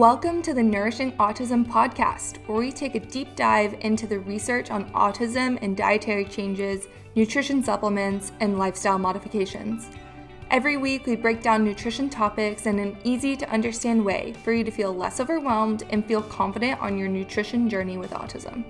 Welcome to the Nourishing Autism podcast, where we take a deep dive into the research on autism and dietary changes, nutrition supplements, and lifestyle modifications. Every week, we break down nutrition topics in an easy to understand way for you to feel less overwhelmed and feel confident on your nutrition journey with autism.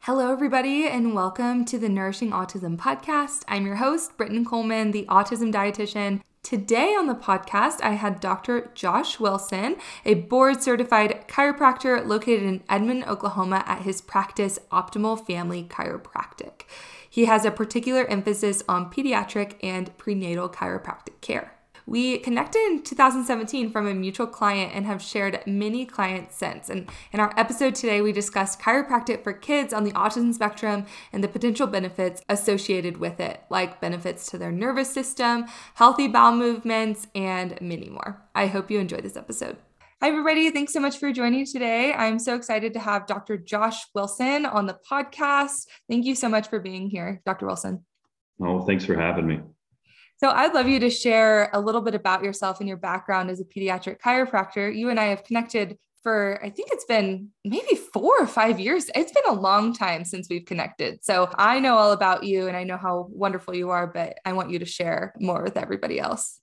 Hello, everybody, and welcome to the Nourishing Autism podcast. I'm your host, Brittyn Coleman, the autism dietitian, Today on the podcast, I had Dr. Josh Wilson, a board certified chiropractor located in Edmond, Oklahoma, at his practice Optimal Family Chiropractic. He has a particular emphasis on pediatric and prenatal chiropractic care. We connected in 2017 from a mutual client and have shared many clients since. And in our episode today, we discussed chiropractic for kids on the autism spectrum and the potential benefits associated with it, like benefits to their nervous system, healthy bowel movements, and many more. I hope you enjoy this episode. Hi, everybody. Thanks so much for joining today. I'm so excited to have Dr. Josh Wilson on the podcast. Thank you so much for being here, Dr. Wilson. Oh, thanks for having me. So I'd love you to share a little bit about yourself and your background as a pediatric chiropractor. You and I have connected for I think it's been maybe four or five years. It's been a long time since we've connected. So I know all about you and I know how wonderful you are, but I want you to share more with everybody else.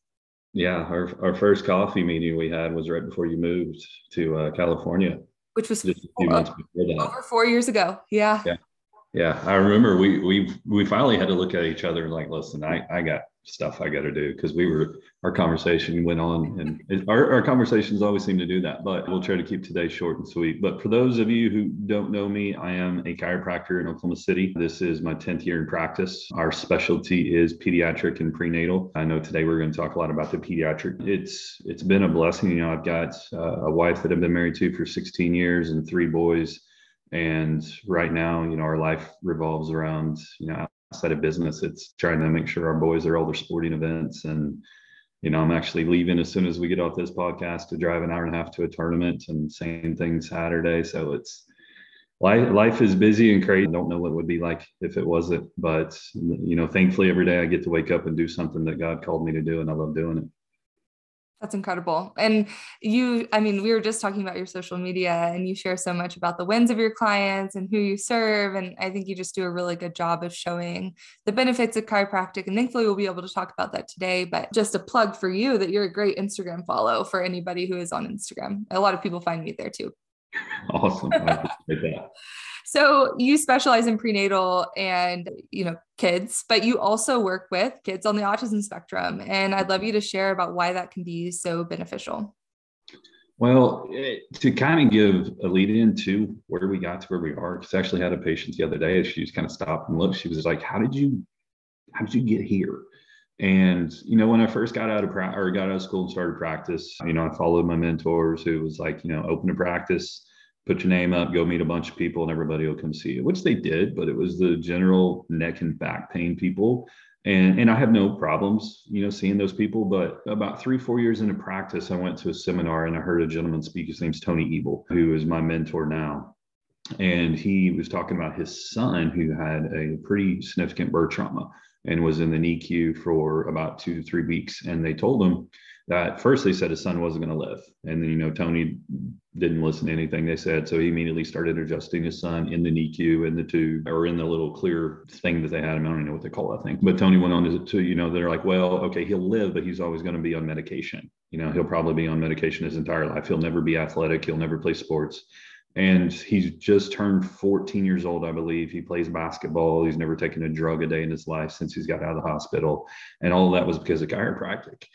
Yeah, our, our first coffee meeting we had was right before you moved to uh, California, which was just a few months before that. Over four years ago. Yeah. Yeah. Yeah. I remember we we we finally had to look at each other and like, listen, I, I got stuff I got to do because we were our conversation went on and it, our, our conversations always seem to do that but we'll try to keep today short and sweet. But for those of you who don't know me I am a chiropractor in Oklahoma City. This is my 10th year in practice. Our specialty is pediatric and prenatal. I know today we're going to talk a lot about the pediatric. It's it's been a blessing. You know I've got uh, a wife that I've been married to for 16 years and three boys. And right now you know our life revolves around you know side of business. It's trying to make sure our boys are all their sporting events. And, you know, I'm actually leaving as soon as we get off this podcast to drive an hour and a half to a tournament and same thing Saturday. So it's life, life is busy and crazy. I don't know what it would be like if it wasn't, but you know, thankfully every day I get to wake up and do something that God called me to do and I love doing it. That's incredible. And you, I mean, we were just talking about your social media and you share so much about the wins of your clients and who you serve. And I think you just do a really good job of showing the benefits of chiropractic. And thankfully, we'll be able to talk about that today. But just a plug for you that you're a great Instagram follow for anybody who is on Instagram. A lot of people find me there too. Awesome. I appreciate that. So you specialize in prenatal and you know kids, but you also work with kids on the autism spectrum. And I'd love you to share about why that can be so beneficial. Well, eh, to kind of give a lead into where we got to where we are, because I actually had a patient the other day. She just kind of stopped and looked. She was like, "How did you, how did you get here?" And you know, when I first got out of pra- or got out of school and started practice, you know, I followed my mentors who was like, you know, open to practice put your name up, go meet a bunch of people, and everybody will come see you, which they did, but it was the general neck and back pain people. And, and I have no problems, you know, seeing those people. But about three, four years into practice, I went to a seminar and I heard a gentleman speak. His name's Tony Ebel, who is my mentor now. And he was talking about his son who had a pretty significant birth trauma and was in the NICU for about two to three weeks. And they told him, that first they said his son wasn't going to live and then you know tony didn't listen to anything they said so he immediately started adjusting his son in the nicu in the tube or in the little clear thing that they had i don't even know what they call that thing but tony went on to, to you know they're like well okay he'll live but he's always going to be on medication you know he'll probably be on medication his entire life he'll never be athletic he'll never play sports and he's just turned 14 years old, I believe. He plays basketball. He's never taken a drug a day in his life since he's got out of the hospital. And all of that was because of chiropractic.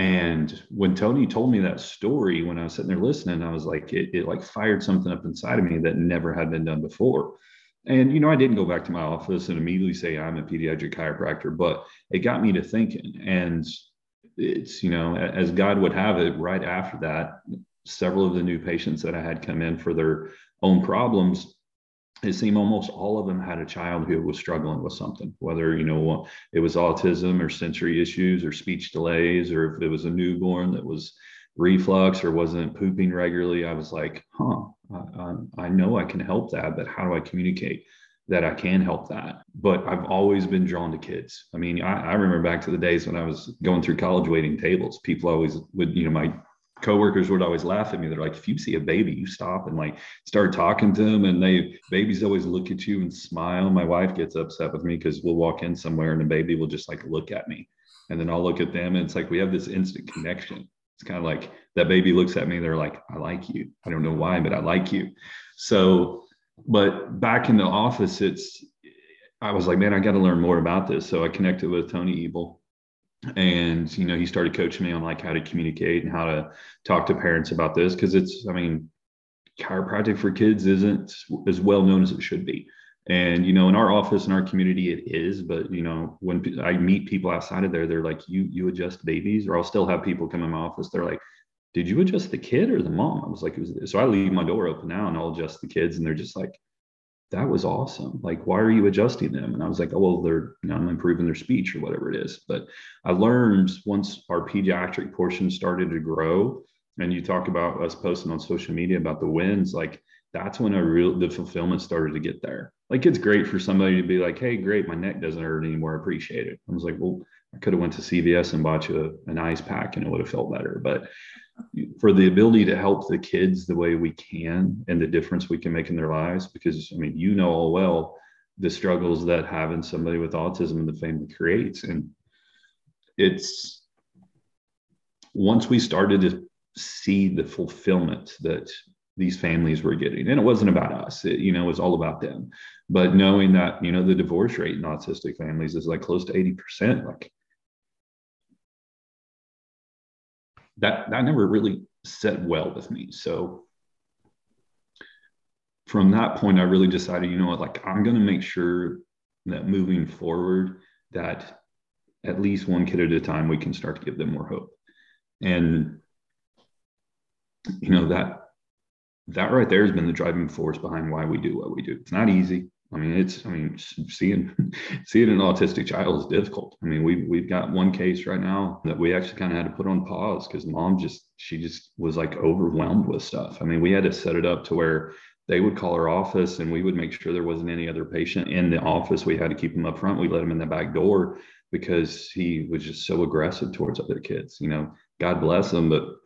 And when Tony told me that story, when I was sitting there listening, I was like, it, it like fired something up inside of me that never had been done before. And, you know, I didn't go back to my office and immediately say I'm a pediatric chiropractor, but it got me to thinking. And it's, you know, as God would have it, right after that, several of the new patients that I had come in for their own problems it seemed almost all of them had a child who was struggling with something, whether you know it was autism or sensory issues or speech delays, or if it was a newborn that was reflux or wasn't pooping regularly. I was like, huh, I, I know I can help that, but how do I communicate that I can help that? But I've always been drawn to kids. I mean, I, I remember back to the days when I was going through college waiting tables. People always would, you know, my coworkers would always laugh at me. They're like, if you see a baby, you stop and like start talking to them. And they babies always look at you and smile. My wife gets upset with me because we'll walk in somewhere and the baby will just like look at me. And then I'll look at them and it's like we have this instant connection. It's kind of like that baby looks at me, they're like, I like you. I don't know why, but I like you. So, but back in the office, it's I was like, man, I got to learn more about this. So I connected with Tony Ebel and you know he started coaching me on like how to communicate and how to talk to parents about this because it's i mean chiropractic for kids isn't as well known as it should be. And you know in our office in our community it is but you know when i meet people outside of there they're like you you adjust babies? Or i'll still have people come in my office they're like did you adjust the kid or the mom? I was like was, so i leave my door open now and i'll adjust the kids and they're just like that was awesome. Like, why are you adjusting them? And I was like, oh, well, they're, you know, I'm improving their speech or whatever it is. But I learned once our pediatric portion started to grow, and you talk about us posting on social media about the wins, like that's when a real the fulfillment started to get there. Like it's great for somebody to be like, hey, great, my neck doesn't hurt anymore. I appreciate it. I was like, well, I could have went to CVS and bought you an ice pack and it would have felt better. But for the ability to help the kids the way we can and the difference we can make in their lives because i mean you know all well the struggles that having somebody with autism in the family creates. And it's once we started to see the fulfillment that these families were getting and it wasn't about us it, you know it was all about them but knowing that you know the divorce rate in autistic families is like close to 80% like that that never really set well with me. So from that point, I really decided, you know what, like I'm going to make sure that moving forward, that at least one kid at a time, we can start to give them more hope. And you know that that right there has been the driving force behind why we do what we do. It's not easy. I mean, it's, I mean, seeing, seeing an autistic child is difficult. I mean, we've, we've got one case right now that we actually kind of had to put on pause because mom just, she just was like overwhelmed with stuff. I mean, we had to set it up to where they would call our office and we would make sure there wasn't any other patient in the office. We had to keep him up front. We let him in the back door because he was just so aggressive towards other kids, you know, God bless him, but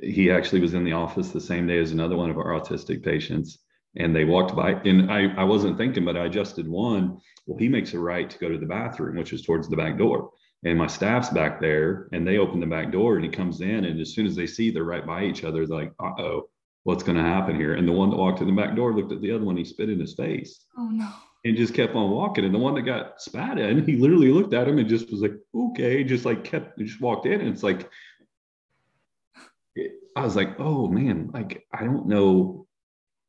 he actually was in the office the same day as another one of our autistic patients and they walked by and I, I wasn't thinking but i adjusted one. Well he makes a right to go to the bathroom which is towards the back door. And my staff's back there and they open the back door and he comes in and as soon as they see they're right by each other they're like uh-oh what's going to happen here? And the one that walked in the back door looked at the other one he spit in his face. Oh no. And just kept on walking and the one that got spat in he literally looked at him and just was like okay just like kept just walked in and it's like I was like, oh man, like I don't know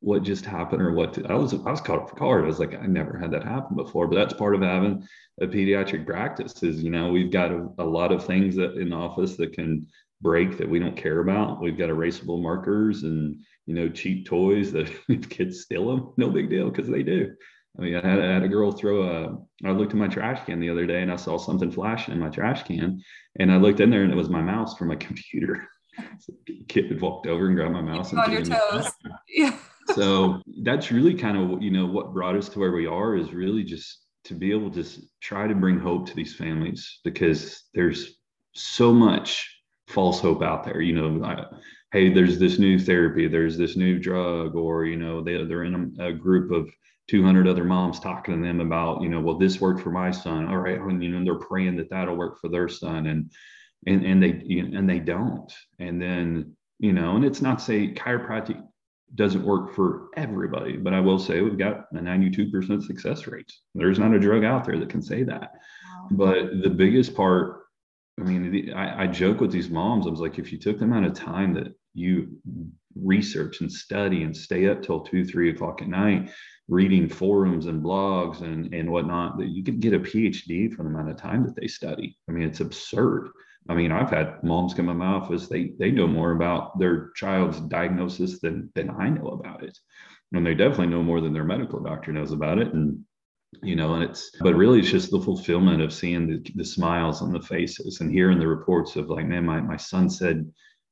what just happened or what to, I was I was caught off guard. I was like, I never had that happen before. But that's part of having a pediatric practice is you know we've got a, a lot of things that in office that can break that we don't care about. We've got erasable markers and you know cheap toys that if kids steal them, no big deal because they do. I mean, I had, I had, a girl throw a. I looked in my trash can the other day and I saw something flashing in my trash can, and I looked in there and it was my mouse from my computer. so kid had walked over and grabbed my mouse. and on your toes. Yeah so that's really kind of you know what brought us to where we are is really just to be able to try to bring hope to these families because there's so much false hope out there you know I, hey there's this new therapy there's this new drug or you know they, they're in a, a, group of 200 other moms talking to them about you know well this worked for my son. All right and you know they're praying that that'll work for their son and and and they and they don't. And then you know and it's not say chiropractic doesn't work for everybody, but I will say we've got a 92% success rate. There's not a drug out there that can say that. Wow. But the biggest part, I mean, the, I, I joke with these moms. I was like, if you took the amount of time that you research and study and stay up till two, three o'clock at night, reading forums and blogs and, and whatnot, that you could get a PhD for the amount of time that they study. I mean, it's absurd. I mean, I've had moms come in my office, they they know more about their child's diagnosis than than I know about it. And they definitely know more than their medical doctor knows about it. And you know, and it's but really it's just the fulfillment of seeing the, the smiles on the faces and hearing the reports of like, man, my, my son said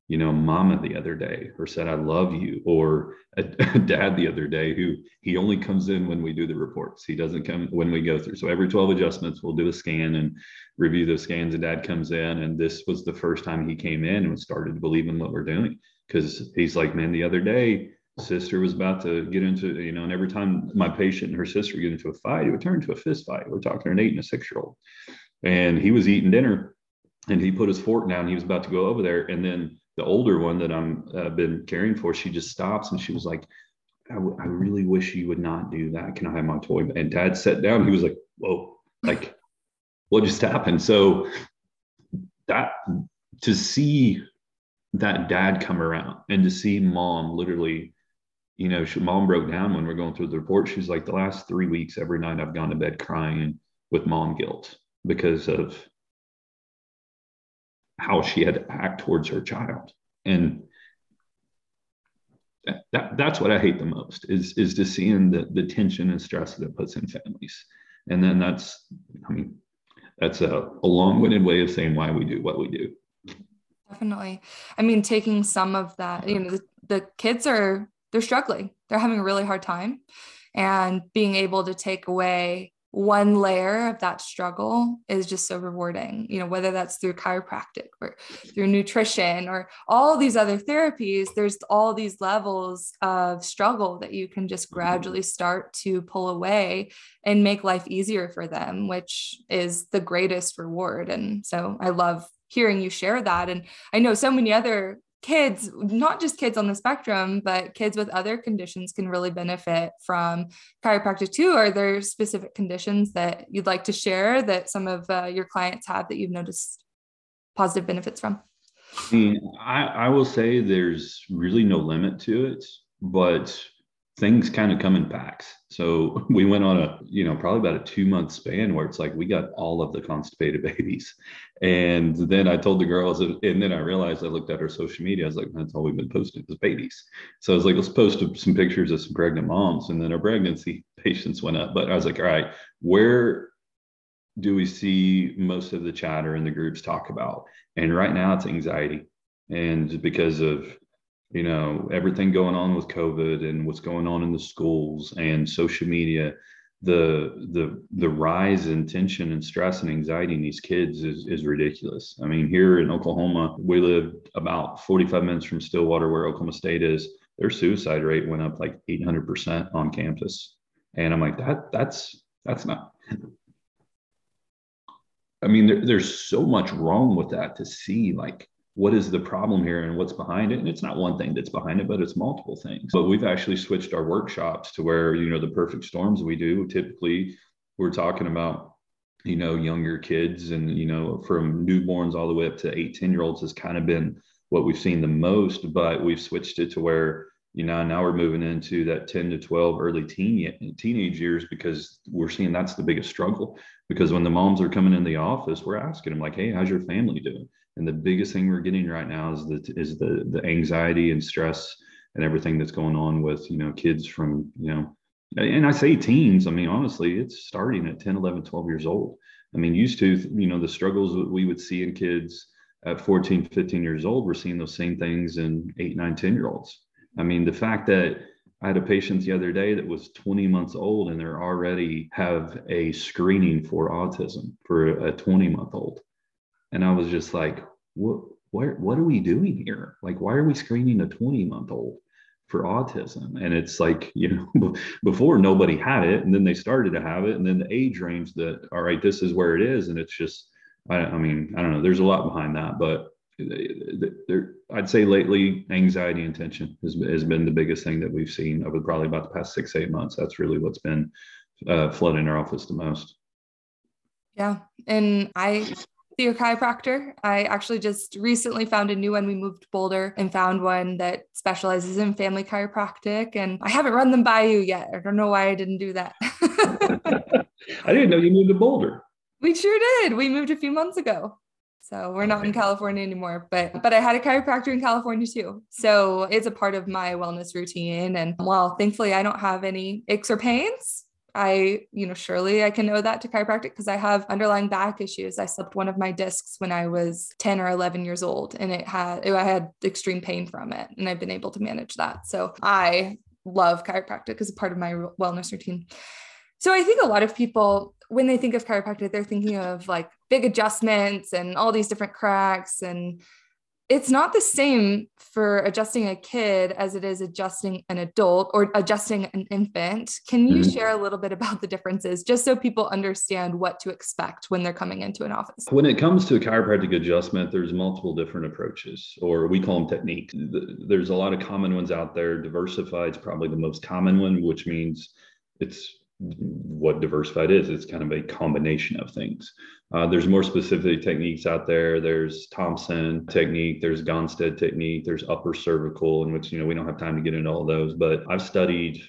you know, mama the other day or said, I love you, or a, a, dad the other day who he only comes in when we do the reports. He doesn't come when we go through. So every 12 adjustments, we'll do a scan and review those scans. And dad comes in. And this was the first time he came in and started to believe in what we're doing. Cause he's like, man, the other day, sister was about to get into, you know, and every time my patient and her sister get into a fight, it would turn to a fist fight. We're talking an eight and a six year old. And he was eating dinner and he put his fork down. He was about to go over there. And then the older one that I'm uh, been caring for, she just stops and she was like, "I really wish you would not do that. Can I have my toy? And dad sat down. He was like, whoa, like what just happened? So that to see that dad come around and to see mom literally, you know, she, mom broke down when we're going through the report. She's like, the last three weeks, every night I've gone to bed crying with mom guilt because of how she had to act towards her child. And that, that, that's what I hate the most is, is to seeing the, the tension and stress that it puts in families. And then that's, I mean, that's a, a long-winded way of saying why we do what we do. Definitely. I mean, taking some of that, you know, the, the kids are, they're struggling. They're having a really hard time. And being able to take away one layer of that struggle is just so rewarding you know whether that's through chiropractic or through nutrition or all these other therapies there's all these levels of struggle that you can just mm-hmm. gradually start to pull away and make life easier for them which is the greatest reward. And so i love hearing you share that. And i know so many other kids, not just kids on the spectrum, but kids with other conditions can really benefit from chiropractic too. Are there specific conditions that you'd like to share that some of uh, your clients have that you've noticed positive benefits from? I, I will say there's really no limit to it, but things kind of come in packs. So we went on a, you know, probably about a two month span where it's like we got all of the constipated babies. And then I told the girls, and then I realized I looked at her social media. I was like, that's all we've been posting is babies. So I was like, let's post some pictures of some pregnant moms. And then our pregnancy patients went up. But I was like, all right, where do we see most of the chatter in the groups talk about? And right now it's anxiety. And because of you know everything going on with covid and what's going on in the schools and social media the the the rise in tension and stress and anxiety in these kids is is ridiculous. I mean here in oklahoma we live about 45 minutes from stillwater where oklahoma state is. Their suicide rate went up like 800% on campus. And i'm like that that's that's not i mean there, there's so much wrong with that to see like what is the problem here and what's behind it? And it's not one thing that's behind it but it's multiple things. But we've actually switched our workshops to where you know the perfect storms we do typically we're talking about you know younger kids and you know from newborns all the way up to 18 year olds has kind of been what we've seen the most but we've switched it to where you know now we're moving into that 10 to 12 early teen teenage years because we're seeing that's the biggest struggle. Because when the moms are coming in the office we're asking them like hey how's your family doing and the biggest thing we're getting right now is the is the the anxiety and stress and everything that's going on with you know kids from you know and i say teens i mean honestly it's starting at 10 11 12 years old i mean used to you know the struggles that we would see in kids at 14 15 years old we're seeing those same things in 8 9 10 year olds i mean the fact that I had a patient the other day that was 20 months old and they're already have a screening for autism for a 20 month old. And I was just like, what, what, what are we doing here? Like, why are we screening a 20 month old for autism? And it's like, you know, before nobody had it, and then they started to have it, and then the age range that, all right, this is where it is. And it's just, I, I mean, I don't know, there's a lot behind that, but there, I'd say lately, anxiety and tension has, has been the biggest thing that we've seen over probably about the past six, eight months. That's really what's been uh, flooding our office the most. Yeah. And I your chiropractor. I actually just recently found a new one. We moved to Boulder and found one that specializes in family chiropractic. And I haven't run them by you yet. I don't know why I didn't do that. I didn't know you moved to Boulder. We sure did. We moved a few months ago. So we're not in California anymore, but but I had a chiropractor in California too. So it's a part of my wellness routine. And while thankfully I don't have any aches or pains, I, you know, surely I can know that to chiropractic because I have underlying back issues. I slipped one of my discs when I was 10 or 11 years old and it had, it, I had extreme pain from it and I've been able to manage that. So I love chiropractic as a part of my wellness routine. So I think a lot of people, when they think of chiropractic, they're thinking of like big adjustments and all these different cracks and it's not the same for adjusting a kid as it is adjusting an adult or adjusting an infant. Can you mm-hmm. share a little bit about the differences just so people understand what to expect when they're coming into an office? When it comes to a chiropractic adjustment, there's multiple different approaches, or we call them techniques. There's a lot of common ones out there. Diversified is probably the most common one, which means it's what diversified is. It's kind of a combination of things. Uh, there's more specific techniques out there. There's Thompson technique. There's Gonstead technique. There's upper cervical, in which you know we don't have time to get into all those. But I've studied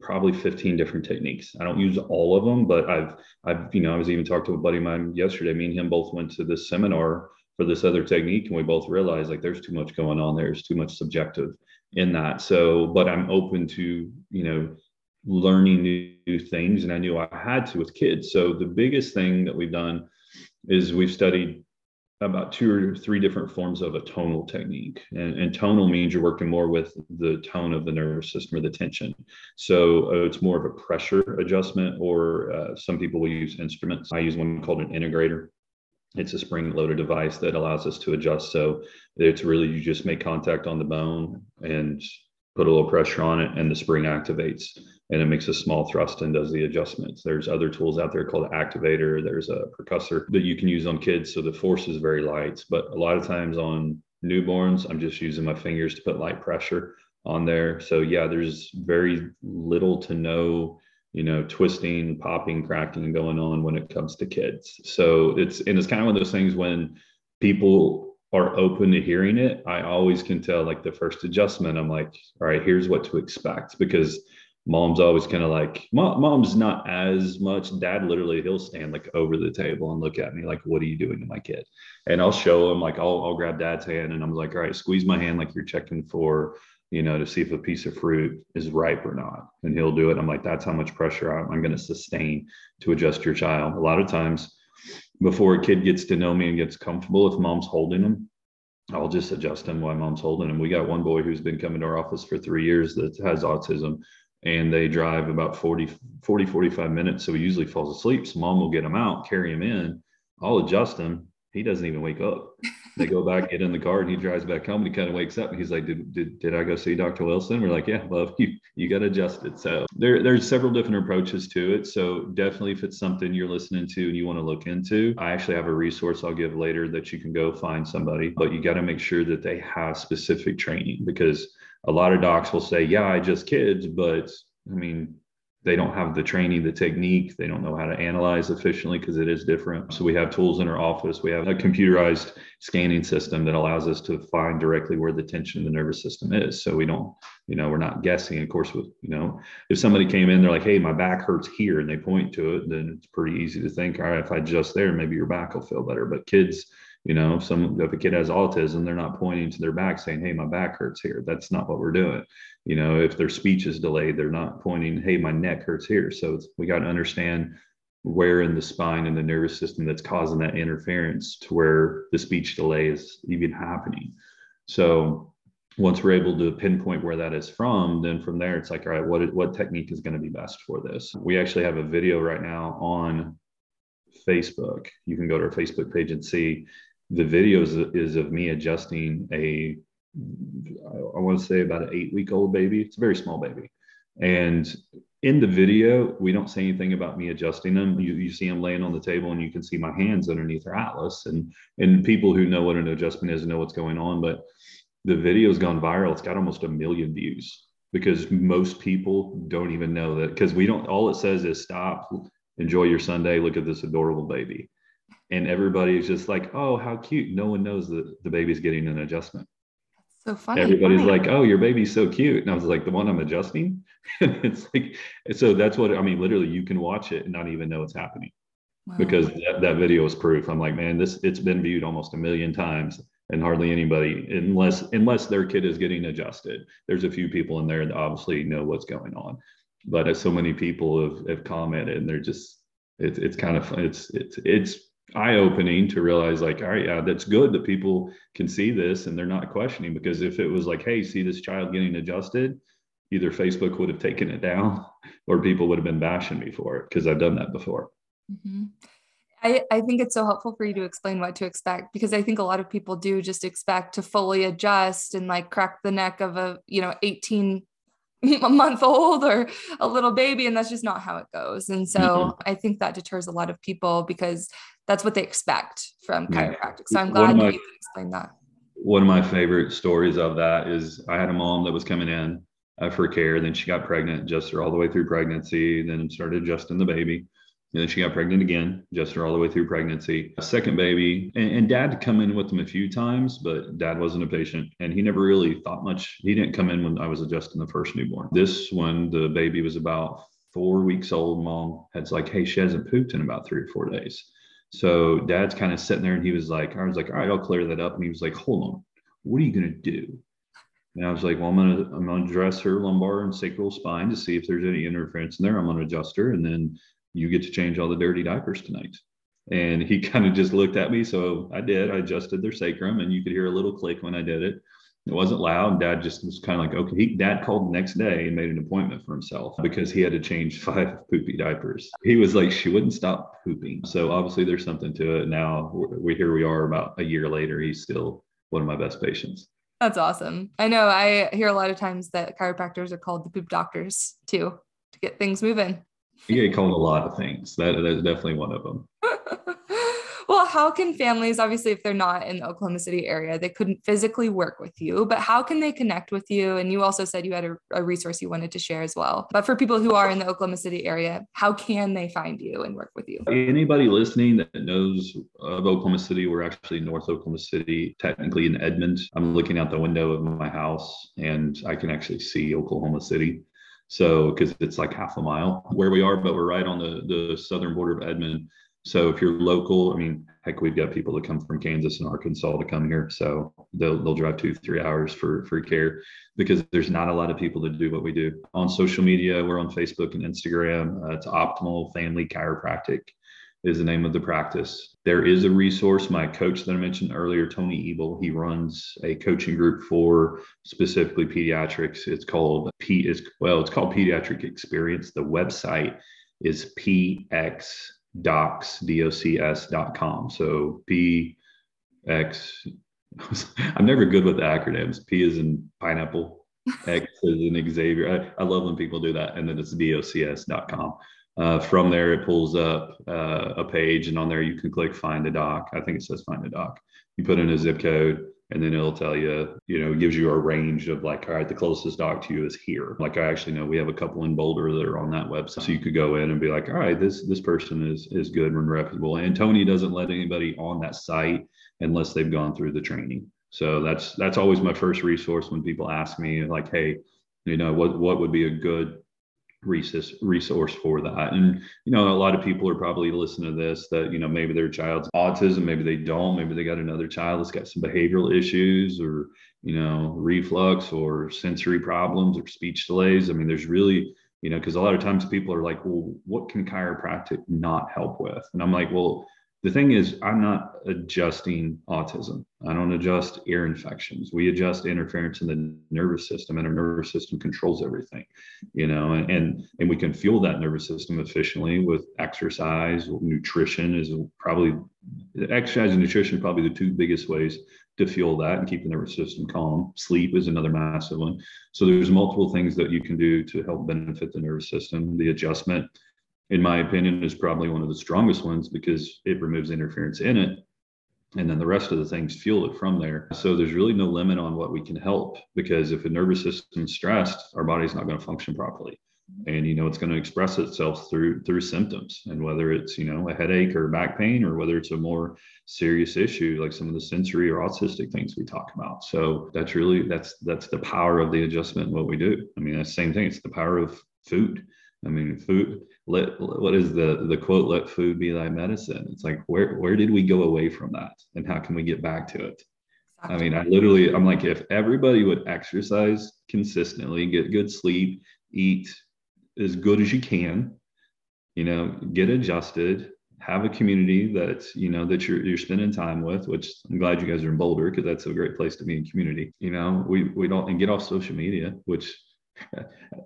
probably 15 different techniques. I don't use all of them, but I've I've you know I was even talking to a buddy of mine yesterday. Me and him both went to this seminar for this other technique, and we both realized like there's too much going on. There's too much subjective in that. So, but I'm open to you know learning new, things and i knew i had to with kids so the biggest thing that we've done is we've studied about two or three different forms of a tonal technique. And, and, tonal means you're working more with the tone of the nervous system or the tension. So uh, it's more of a pressure adjustment, or uh, some people will use instruments. I use one called an integrator. It's a spring loaded device that allows us to adjust. So it's really, you just make contact on the bone and put a little pressure on it, and the spring activates and it makes a small thrust and does the adjustments. There's other tools out there called activator. There's a percussor that you can use on kids. So the force is very light, but a lot of times on newborns, I'm just using my fingers to put light pressure on there. So yeah, there's very little to no, you know, twisting, popping, cracking going on when it comes to kids. So it's, and it's kind of one of those things when people are open to hearing it, I always can tell like the first adjustment, I'm like, all right, here's what to expect because mom's always kind of like mom's not as much dad literally he'll stand like over the table and look at me like what are you doing to my kid? And i'll show him like i'll, I'll grab dad's hand and i'm like all right squeeze my hand like you're checking for you know to see if a piece of fruit is ripe or not. And he'll do it. I'm like that's how much pressure i'm, I'm going to sustain to adjust your child. A lot of times before a kid gets to know me and gets comfortable if mom's holding him, I'll just adjust him while mom's holding him. We got one boy who's been coming to our office for three years that has autism and they drive about 40, 40, 45 minutes. So he usually falls asleep. So mom will get him out, carry him in. I'll adjust him. He doesn't even wake up. They go back, get in the car, and he drives back home. And he kind of wakes up. And he's like, "Did did, did I go see Dr. Wilson?" We're like, "Yeah, love you. You got adjusted." So there there's several different approaches to it. So definitely, if it's something you're listening to and you want to look into, I actually have a resource I'll give later that you can go find somebody. But you got to make sure that they have specific training because a lot of docs will say, yeah, I just kids, but I mean, they don't have the training, the technique. They don't know how to analyze efficiently because it is different. So we have tools in our office. We have a computerized scanning system that allows us to find directly where the tension in the nervous system is. So we don't, you know, we're not guessing. Of course, with you know, if somebody came in, they're like, "Hey, my back hurts here," and they point to it, then it's pretty easy to think, "All right, if I adjust there, maybe your back will feel better." But kids you know, if some if a kid has autism, they're not pointing to their back saying, "Hey, my back hurts here." That's not what we're doing. You know, if their speech is delayed, they're not pointing, "Hey, my neck hurts here." So we got to understand where in the spine and the nervous system that's causing that interference to where the speech delay is even happening. So once we're able to pinpoint where that is from, then from there it's like, all right, what what technique is going to be best for this? We actually have a video right now on Facebook. You can go to our Facebook page and see the video is, of me adjusting a I want to say about an eight week old baby. It's a very small baby. And in the video, we don't say anything about me adjusting them. You, you see them laying on the table and you can see my hands underneath their atlas. And, and people who know what an adjustment is know what's going on. But the video's gone viral. It's got almost a million views because most people don't even know that because we don't, all it says is stop, enjoy your Sunday, look at this adorable baby and everybody is just like, "Oh, how cute!" No one knows that the baby's getting an adjustment. so funny. Everybody's funny. like, "Oh, your baby's so cute," and I was like, "The one I'm adjusting." it's like, so that's what I mean. Literally, you can watch it and not even know it's happening wow. because that, that video is proof. I'm like, man, this it's been viewed almost a million times, and hardly anybody, unless unless their kid is getting adjusted. There's a few people in there that obviously know what's going on. but as so many people have, have commented and they're just it's it's kind of it's it's it's eye opening to realize like all right yeah that's good that people can see this and they're not questioning because if it was like hey see this child getting adjusted either facebook would have taken it down or people would have been bashing me for it because i've done that before mm-hmm. I, I think it's so helpful for you to explain what to expect because I think a lot of people do just expect to fully adjust and like crack the neck of a you know 18 a month old or a little baby and that's just not how it goes and so mm-hmm. i think that deters a lot of people because that's what they expect from chiropractic so i'm glad my, you could explain that one of my favorite stories of that is i had a mom that was coming in uh, for care then she got pregnant just her all the way through pregnancy then started adjusting the baby and then she got pregnant again, just her all the way through pregnancy. A second baby, and, and dad come in with them a few times, but dad wasn't a patient and he never really thought much. He didn't come in when I was adjusting the first newborn. This one, the baby was about four weeks old. Mom had like, hey, she hasn't pooped in about three or four days. So dad's kind of sitting there and he was like, I was like, all right, I'll clear that up. And he was like, hold on, what are you going to do? And I was like, well, I'm gonna I'm gonna address her lumbar and sacral spine to see if there's any interference in there. I'm gonna adjust her, and then you get to change all the dirty diapers tonight. And he kind of just looked at me. So I did. I adjusted their sacrum, and you could hear a little click when I did it. It wasn't loud. Dad just was kind of like, okay. He, Dad called the next day and made an appointment for himself because he had to change five poopy diapers. He was like, she wouldn't stop pooping. So obviously, there's something to it. Now we here we are about a year later. He's still one of my best patients. That's awesome. I know. I hear a lot of times that chiropractors are called the poop doctors too to get things moving. You get called a lot of things. That, that's definitely one of them. well, how can families, obviously, if they're not in the Oklahoma City area, they couldn't physically work with you, but how can they connect with you? And you also said you had a, a resource you wanted to share as well. But for people who are in the Oklahoma City area, how can they find you and work with you? Anybody listening that knows of Oklahoma City, we're actually North Oklahoma City, technically in Edmond. I'm looking out the window of my house and I can actually see Oklahoma City. So, because it's like half a mile where we are, but we're right on the, the southern border of Edmond. So, if you're local, I mean, heck, we've got people that come from Kansas and Arkansas to come here. So, they'll, they'll drive two, three hours for, for care because there's not a lot of people that do what we do. On social media, we're on Facebook and Instagram. Uh, it's Optimal Family Chiropractic is the name of the practice. There is a resource. My coach that I mentioned earlier, Tony Ebel, he runs a coaching group for specifically pediatrics. It's called P is well, it's called Pediatric Experience. The website is pxdocs.com. So px I'm never good with acronyms. P is in pineapple, X is in Xavier. I, I love when people do that. And then it's docs.com. Uh, from there, it pulls up uh, a page, and on there you can click find a doc. I think it says find a doc. You put in a zip code, and then it'll tell you, you know, gives you a range of like, all right, the closest doc to you is here. Like I actually know we have a couple in Boulder that are on that website, so you could go in and be like, all right, this this person is is good and reputable. And Tony doesn't let anybody on that site unless they've gone through the training. So that's that's always my first resource when people ask me like, hey, you know, what what would be a good resource resource for that. And you know a lot of people are probably listening to this that you know maybe their child's autism maybe they don't maybe they got another child that's got some behavioral issues or you know reflux or sensory problems or speech delays. I mean there's really you know because a lot of times people are like well what can chiropractic not help with? And i'm like well the thing is i'm not adjusting autism. I don't adjust ear infections. We adjust interference in the nervous system and our nervous system controls everything you know and and, and we can fuel that nervous system efficiently with exercise. Nutrition is probably exercise and nutrition probably the two biggest ways to fuel that and keep the nervous system calm. Sleep is another massive one. So there's multiple things that you can do to help benefit the nervous system. The adjustment in my opinion, is probably one of the strongest ones because it removes interference in it. And then the rest of the things fuel it from there. So there's really no limit on what we can help because if a nervous system's stressed, our body's not going to function properly. And you know, it's going to express itself through through symptoms. And whether it's, you know, a headache or back pain, or whether it's a more serious issue like some of the sensory or autistic things we talk about. So that's really that's that's the power of the adjustment what we do. I mean, that's the same thing. It's the power of food. I mean, food let what is the the quote let food be thy medicine it's like where where did we go away from that and how can we get back to it exactly. i mean i literally i'm like if everybody would exercise consistently get good sleep eat as good as you can. You know, get adjusted, have a community that's you know that you're you're spending time with. Which I'm glad you guys are in Boulder because that's a great place to be in community. You know, we we don't and get off social media, which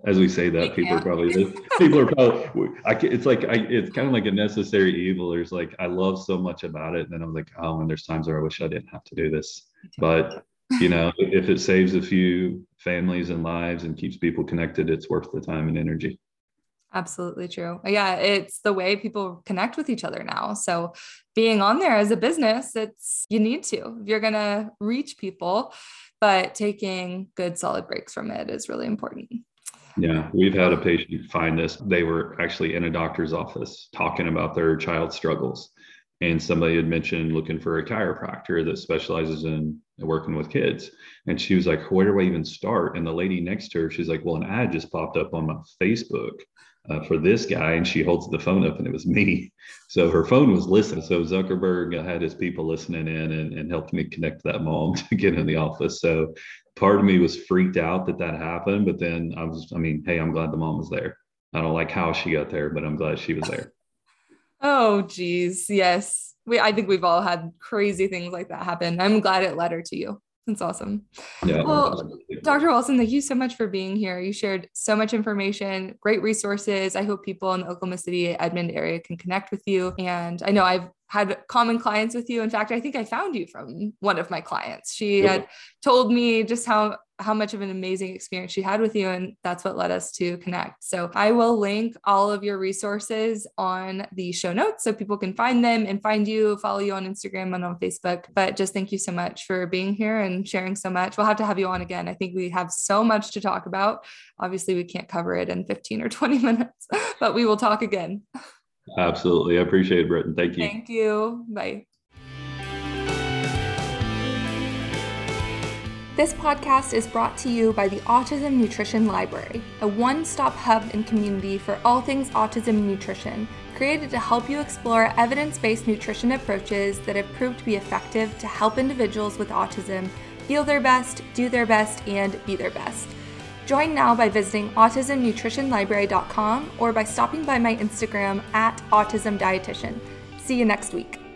as we say that people are probably people are probably I, it's like I, it's kind of like a necessary evil. There's like i love so much about it and then i'm like oh and there's times where i wish i didn't have to do this. But you know if it saves a few families and lives and keeps people connected it's worth the time and energy. Absolutely true. Yeah it's the way people connect with each other now. So being on there as a business it's you need to if you're going to reach people but taking good solid breaks from it is really important yeah, we've had a patient find this. They were actually in a doctor's office talking about their child struggles. And somebody had mentioned looking for a chiropractor that specializes in working with kids. And she was like, Where do I even start? And the lady next to her, she's like, Well, an ad just popped up on my Facebook uh, for this guy. And she holds the phone up and it was me. So her phone was listening. So Zuckerberg had his people listening in and, and helped me connect that mom to get in the office. So part of me was freaked out that that happened. But then I was, I mean, hey, I'm glad the mom was there. I don't like how she got there, but I'm glad she was there. oh, geez. Yes. We, I think we've all had crazy things like that happen. I'm glad it led her to you. That's awesome. Yeah. Well, Dr. Wilson, thank you so much for being here. You shared so much information, great resources. I hope people in the Oklahoma City, Edmond area can connect with you. And I know I've had common clients with you. In fact, I think I found you from one of my clients. She yeah. had told me just how how much of an amazing experience she had with you and that's what led us to connect. So, I will link all of your resources on the show notes so people can find them and find you, follow you on Instagram and on Facebook. But just thank you so much for being here and sharing so much. We'll have to have you on again. I think we have so much to talk about. Obviously, we can't cover it in 15 or 20 minutes, but we will talk again. Absolutely. I appreciate it, Brittyn. Thank you. Thank you. Bye. This podcast is brought to you by the Autism Nutrition Library, a one stop hub and community for all things autism nutrition, created to help you explore evidence based nutrition approaches that have proved to be effective to help individuals with autism feel their best, do their best, and be their best. Join now by visiting autismnutritionlibrary.com or by stopping by my Instagram at autismdietitian. See you next week.